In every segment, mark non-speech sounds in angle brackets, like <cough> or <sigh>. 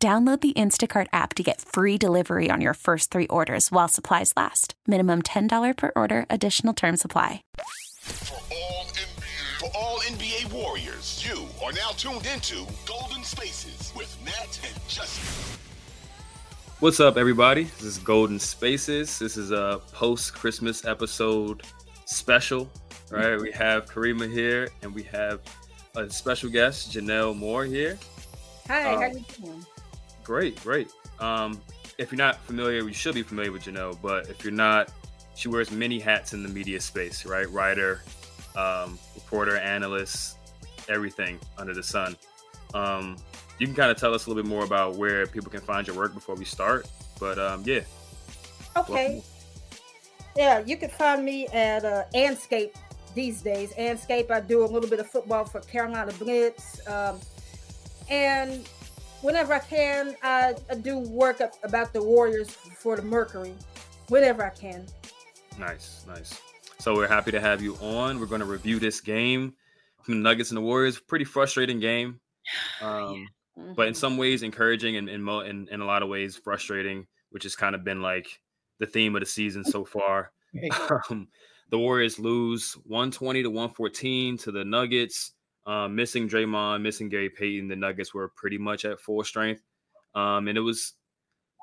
Download the Instacart app to get free delivery on your first three orders while supplies last. Minimum $10 per order, additional term supply. For all, NBA, for all NBA Warriors, you are now tuned into Golden Spaces with Matt and Justin. What's up, everybody? This is Golden Spaces. This is a post Christmas episode special. Right, we have Kariemah here, and we have a special guest, Janelle Moore here. Hi, Um, how you doing? Great, great. Um, if you're not familiar, you should be familiar with Janelle, but if you're not, she wears many hats in the media space, right? Writer, um, reporter, analyst, everything under the sun. Um, you can kind of tell us a little bit more about where people can find your work before we start. But um, yeah, Okay. Yeah, you can find me at uh, Anscape these days. Anscape, I do a little bit of football for Carolina Blitz. Um, and whenever I can, I, I do work up about the Warriors for the Mercury. Whenever I can. Nice, nice. So we're happy to have you on. We're going to review this game from the Nuggets and the Warriors. Pretty frustrating game, <sighs> um, but in some ways encouraging, and in, mo- in in a lot of ways frustrating, which has kind of been like the theme of the season so far. <laughs> Um, the Warriors lose 120 to 114 to the Nuggets. Um, missing Draymond, missing Gary Payton. The Nuggets were pretty much at full strength, um, and it was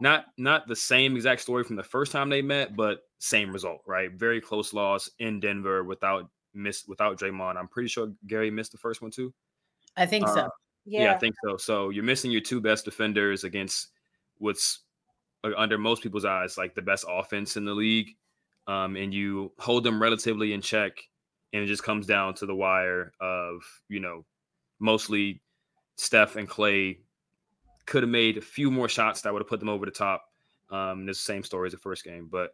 not not the same exact story from the first time they met, but same result, right? Very close loss in Denver without miss without Draymond. I'm pretty sure Gary missed the first one too. I think so. Uh, Yeah. Yeah. I think so. So you're missing your two best defenders against what's uh, under most people's eyes like the best offense in the league, um, and you hold them relatively in check, and it just comes down to the wire of you know mostly Steph and Clay could have made a few more shots that would have put them over the top. Um, it's the same story as the first game, but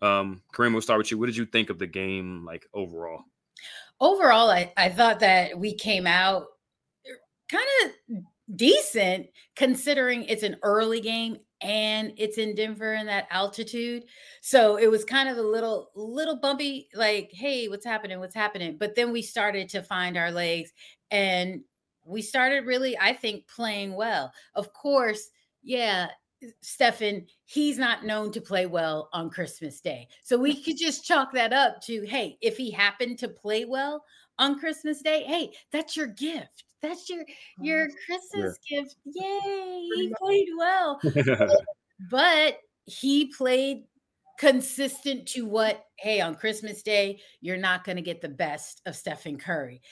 um, Kareem, we'll start with you. What did you think of the game, like overall? Overall, I, I thought that we came out kind of decent considering it's an early game and it's in Denver and that altitude. So it was kind of a little little bumpy, like, hey, what's happening? What's happening? But then we started to find our legs and we started really, I think, playing well. Of course, yeah, Stefan, he's not known to play well on Christmas Day. So we could just chalk that up to hey, if he happened to play well on Christmas Day, hey, that's your gift. That's your oh, your Christmas gift. Yay, <laughs> he played well. But he played consistent to what hey on christmas day you're not going to get the best of stephen curry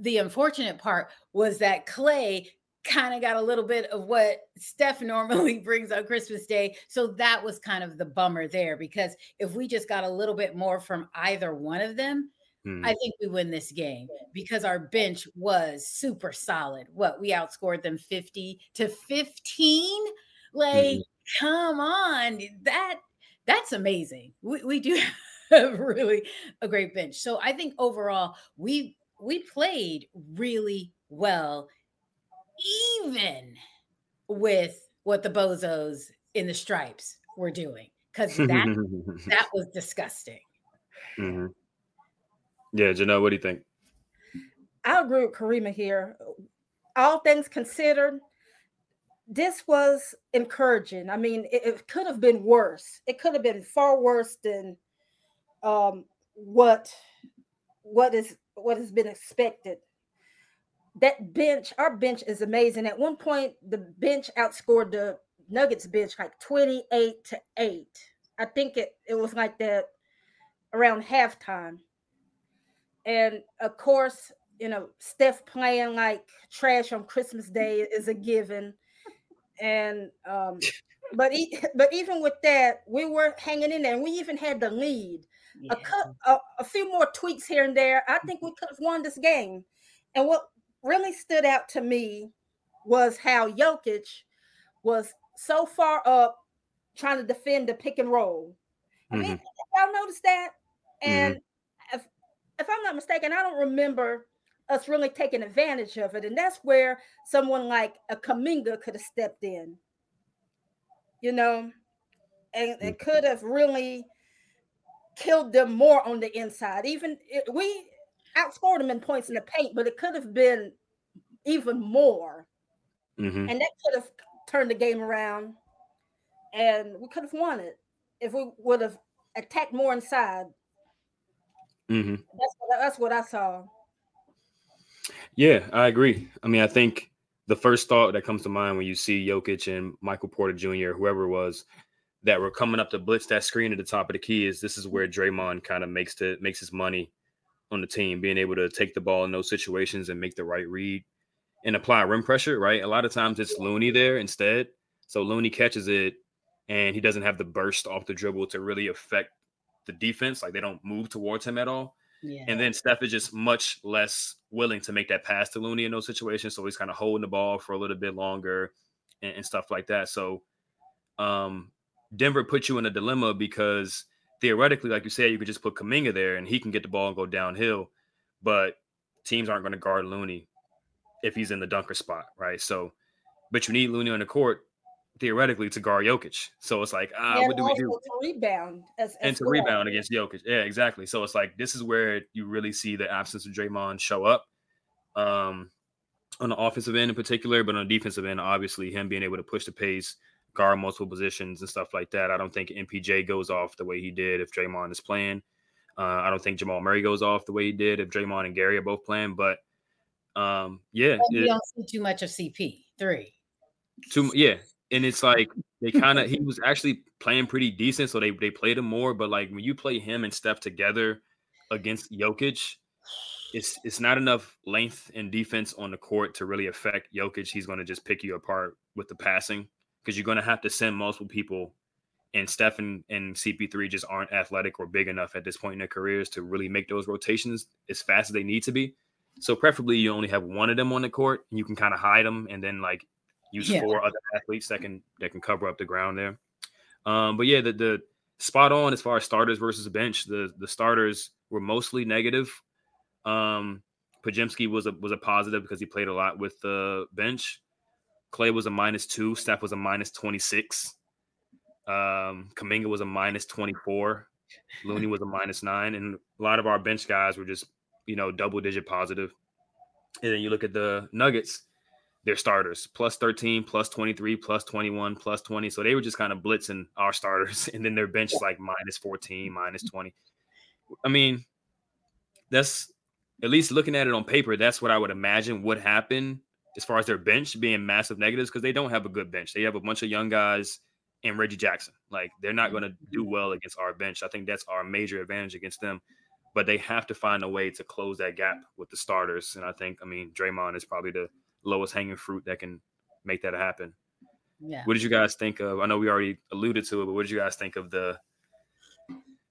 the unfortunate part was that clay kind of got a little bit of what steph <laughs> normally brings on christmas day so that was kind of the bummer there because if we just got a little bit more from either one of them Hmm. I think we win this game because our bench was super solid. What we outscored them 50 to 15. Like, come on. That that's amazing. We, we do <laughs> have really a great bench. So I think overall we we played really well, even with what the bozos in the stripes were doing. Because that <laughs> that was disgusting. hmm Yeah, Janelle, what do you think? I agree with Kariemah here. All things considered, this was encouraging. I mean, it, it could have been worse. It could have been far worse than um, what what is what has been expected. That bench, our bench is amazing. At one point, the bench outscored the Nuggets bench like 28 to 8. I think it, it was like that around halftime. And of course, you know, Steph playing like trash on Christmas Day is a given. And um, <laughs> but e- but even with that, we were hanging in there, and we even had the lead. A, cou- a, a few more tweaks here and there. I think we could have won this game. And what really stood out to me was how Jokic was so far up trying to defend the pick and roll. I mean, mm-hmm. y'all noticed that? And mm-hmm. If I'm not mistaken, I don't remember us really taking advantage of it. And that's where someone like a Kuminga could have stepped in. You know, and it mm-hmm. could have really killed them more on the inside. Even it, we outscored them in points in the paint, but it could have been even more. Mm-hmm. And that could have turned the game around and we could have won it if we would have attacked more inside. Mm-hmm. That's, what, that's what I saw. Yeah, I agree. I mean, I think the first thought that comes to mind when you see Jokic and Michael Porter Jr., whoever it was, that were coming up to blitz that screen at the top of the key is this is where Draymond kind of makes the makes his money on the team, being able to take the ball in those situations and make the right read and apply rim pressure, right? A lot of times it's Looney there instead. So Looney catches it and he doesn't have the burst off the dribble to really affect the defense. Like they don't move towards him at all. Yeah. And then Steph is just much less willing to make that pass to Looney in those situations. So he's kind of holding the ball for a little bit longer and, and stuff like that. So um, Denver puts you in a dilemma because theoretically, like you said, you could just put Kuminga there and he can get the ball and go downhill. But teams aren't going to guard Looney if he's in the dunker spot, right? So, but you need Looney on the court theoretically to guard Jokic. So it's like, ah, what do we do? To rebound as, as and to well. rebound against Jokic. Yeah, exactly. So it's like this is where you really see the absence of Draymond show up. Um, on the offensive end in particular, but on the defensive end, obviously him being able to push the pace, guard multiple positions and stuff like that. I don't think MPJ goes off the way he did if Draymond is playing. Uh, I don't think Jamal Murray goes off the way he did if Draymond and Gary are both playing. But um, yeah, you don't see too much of CP three. Too yeah, and it's like they kind of he was actually playing pretty decent, so they they played him more. But like when you play him and Steph together against Jokic, it's it's not enough length and defense on the court to really affect Jokic. He's going to just pick you apart with the passing because you're going to have to send multiple people. And Steph and, and CP3 just aren't athletic or big enough at this point in their careers to really make those rotations as fast as they need to be. So preferably you only have one of them on the court and you can kind of hide them and then like use yeah. four other athletes that can that can cover up the ground there. Um, but yeah, the the spot on as far as starters versus bench. The the starters were mostly negative. Um, Podziemski was a was a positive because he played a lot with the bench. Clay was a minus two. Steph was a minus twenty six. Um, Kuminga was a minus twenty four. Looney was a minus nine, and a lot of our bench guys were just you know double digit positive. And then you look at the Nuggets their starters plus 13 plus 23 plus 21 plus 20 so they were just kind of blitzing our starters <laughs> and then their bench is like minus 14 minus 20 i mean that's at least looking at it on paper that's what i would imagine would happen as far as their bench being massive negatives because they don't have a good bench. They have a bunch of young guys and reggie jackson. Like they're not going to do mm-hmm. well against our bench. I think that's our major advantage against them but they have to find a way to close that gap with the starters. And i think i mean draymond is probably the lowest hanging fruit that can make that happen. Yeah. What did you guys think of? I know we already alluded to it, but what did you guys think of the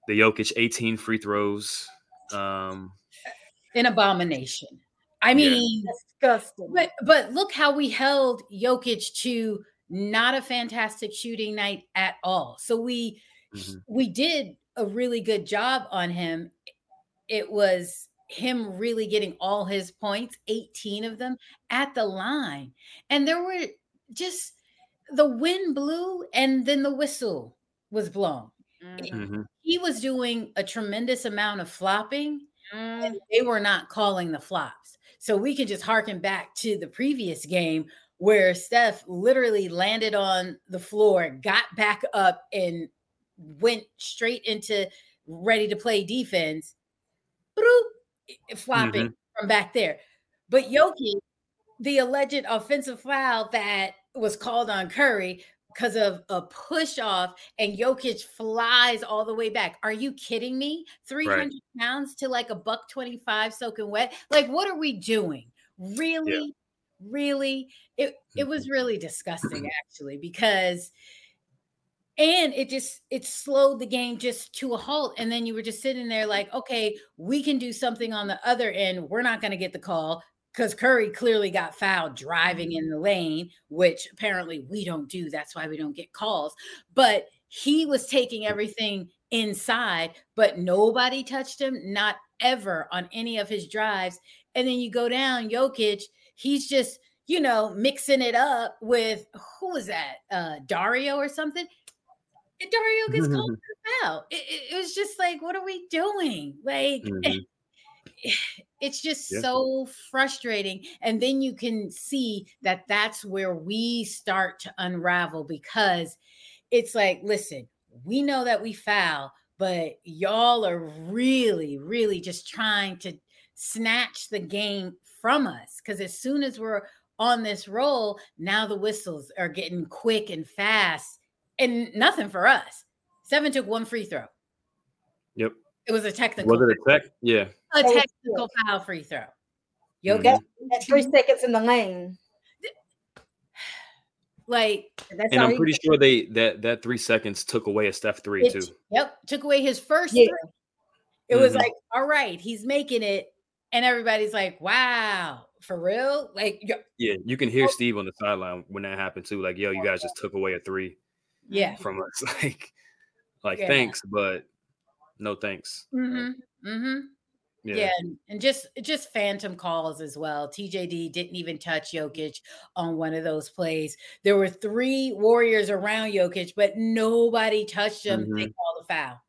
the Jokic 18 free throws? Um an abomination. I mean, yeah. disgusting. But but look how we held Jokic to not a fantastic shooting night at all. So we mm-hmm. we did a really good job on him. It was him really getting all his points, 18 of them at the line. And there were just the wind blew and then the whistle was blown. Mm-hmm. He was doing a tremendous amount of flopping mm. and they were not calling the flops. So we can just harken back to the previous game where Steph literally landed on the floor, got back up, and went straight into ready to play defense. Boop, flopping mm-hmm. from back there. But Yoki, the alleged offensive foul that was called on Curry because of a push off and Jokic flies all the way back. Are you kidding me? 300 right. pounds to like a buck 25 soaking wet. Like, what are we doing? Really? Yeah. Really? It it was mm-hmm. really disgusting actually because and it just it slowed the game just to a halt and then you were just sitting there like okay we can do something on the other end we're not going to get the call because Curry clearly got fouled driving in the lane, which apparently we don't do. That's why we don't get calls. But he was taking everything inside, but nobody touched him, not ever on any of his drives. And then you go down, Jokic, he's just, you know, mixing it up with who was that? Uh Dario or something. Dario gets called <laughs> foul. It, it, it, was just like, what are we doing? Like mm-hmm. <laughs> it's just yeah. so frustrating. And then you can see that that's where we start to unravel because it's like, listen, we know that we foul, but y'all are really, really just trying to snatch the game from us. Because as soon as we're on this roll, now the whistles are getting quick and fast, and nothing for us. Seven took one free throw. Yep. It was a technical. Was it a tech? Yeah. A technical foul free throw. Yo, mm-hmm. three seconds in the lane. <sighs> Like, and I'm pretty sure they that that three seconds took away a Steph three it, too. Yep, took away his first yeah. three. It mm-hmm. was like, all right, he's making it, and everybody's like, wow, for real? Like, yeah, you can hear Steve on the sideline when that happened too. Like, yo, you guys just took away a three. Yeah, from us. <laughs> Like, like yeah. thanks, but no thanks. Mm-hmm. Mm-hmm. Yeah. yeah, and just just phantom calls as well. TJD didn't even touch Jokic on one of those plays. There were three Warriors around Jokic, but nobody touched him. Mm-hmm. They called a foul,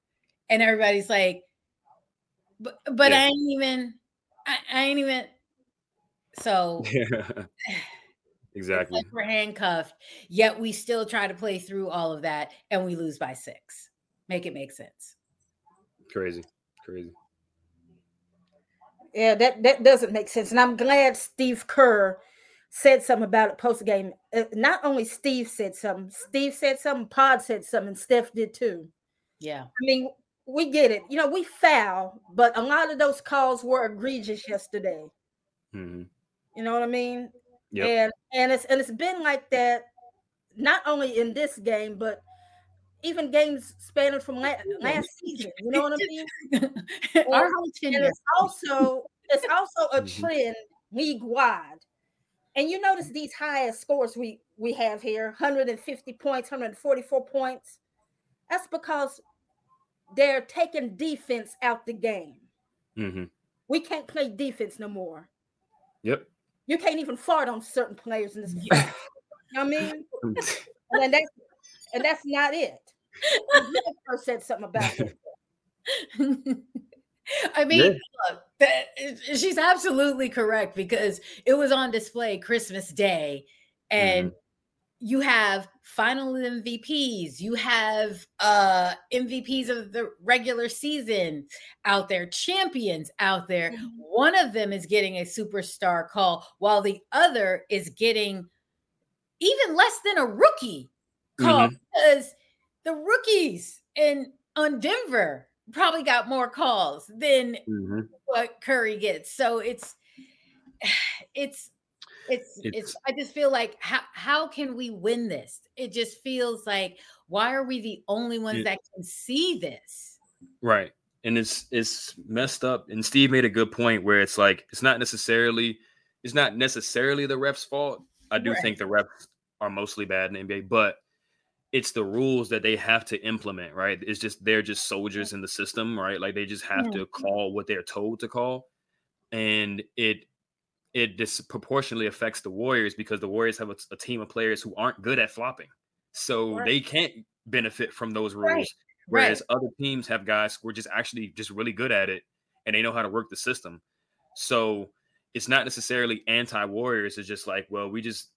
and everybody's like, "But, but yeah. I ain't even, I, I, ain't even." So, <laughs> <sighs> <laughs> exactly, like we're handcuffed. Yet we still try to play through all of that, and we lose by six. Make it make sense. Crazy, crazy. Yeah, that that doesn't make sense. And I'm glad Steve Kerr said something about it post game. Uh, not only Steve said something, Steve said something, Pod said something, and Steph did too. Yeah. I mean, we get it. You know, we foul, but a lot of those calls were egregious yesterday. Mm-hmm. You know what I mean? Yeah. And and it's and it's been like that not only in this game, but even games spanning from last, <laughs> last season. You know what I mean? <laughs> Our whole And it's also it's also a mm-hmm. trend league wide. And you notice these highest scores we we have here 150 points, 144 points. That's because they're taking defense out the game. Mm-hmm. We can't play defense no more. Yep. You can't even fart on certain players in this game. you know what I mean? and that's and that's not it. first said something about it. <laughs> I mean, yeah. look, that, she's absolutely correct because it was on display Christmas Day, and mm. You have final MVPs, you have uh MVPs of the regular season out there, champions out there. Mm-hmm. One of them is getting a superstar call, while the other is getting even less than a rookie call mm-hmm. because the rookies in on Denver probably got more calls than mm-hmm. what Curry gets. So it's <sighs> it's it's, it's it's I just feel like how how can we win this? It just feels like why are we the only ones it, that can see this? Right. And it's it's messed up. And Steve made a good point where it's like it's not necessarily it's not necessarily the refs' fault. I do right. think the refs are mostly bad in NBA, but it's the rules that they have to implement, right? It's just they're just soldiers in the system, right? Like they just have to call what they're told to call, and it it disproportionately affects the Warriors because the Warriors have a, a team of players who aren't good at flopping, so right. they can't benefit from those rules. Right. Whereas right. other teams have guys who are just actually just really good at it, and they know how to work the system. So it's not necessarily anti-Warriors. It's just like, well, we just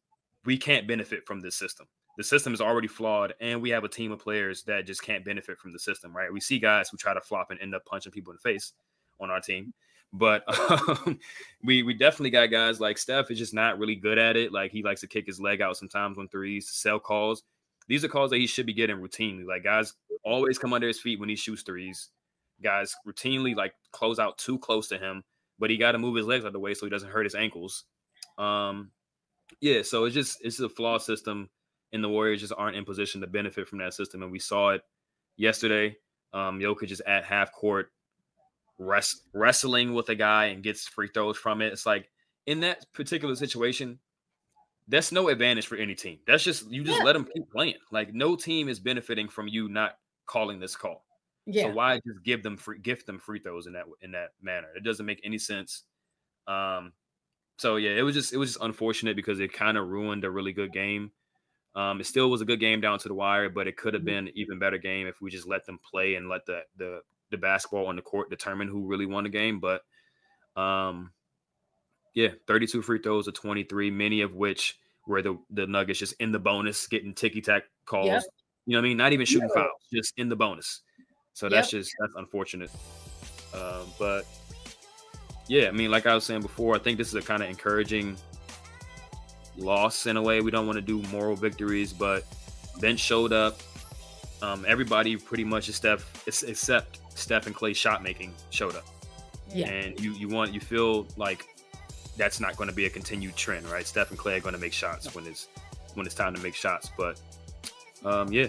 we can't benefit from this system the system is already flawed, and we have a team of players that just can't benefit from the system, right? We see guys who try to flop and end up punching people in the face on our team, but <laughs> um, we we definitely got guys like Steph is just not really good at it. Like he likes to kick his leg out sometimes on threes, sell calls. These are calls that he should be getting routinely. Like guys always come under his feet when he shoots threes. Guys routinely like close out too close to him, but he got to move his legs out of the way so he doesn't hurt his ankles. Um, yeah, so it's just it's a flawed system and the Warriors just aren't in position to benefit from that system. And we saw it yesterday. Um, Jokic is at half court, rest, wrestling with a guy and gets free throws from it. It's like in that particular situation, that's no advantage for any team. That's just you just yeah. let them keep playing. Like no team is benefiting from you not calling this call. Yeah. So why just give them free gift them free throws in that in that manner? It doesn't make any sense. Um so yeah, it was just it was just unfortunate because it kind of ruined a really good game. Um, it still was a good game down to the wire, but it could have mm-hmm. been even better game if we just let them play and let the the the basketball on the court determine who really won the game. But um, yeah, 32 free throws of 23, many of which were the the Nuggets just in the bonus, getting ticky tack calls. Yep. You know what I mean? Not even shooting yeah. fouls, just in the bonus. So that's yep. just that's unfortunate. Um, but yeah, I mean, like I was saying before, I think this is a kind of encouraging loss in a way. We don't want to do moral victories, but bench showed up. Um, everybody pretty much except except Steph and Clay shot making showed up. Yeah. And you you want you feel like that's not going to be a continued trend, right? Steph and Clay are going to make shots when it's when it's time to make shots. But um, yeah,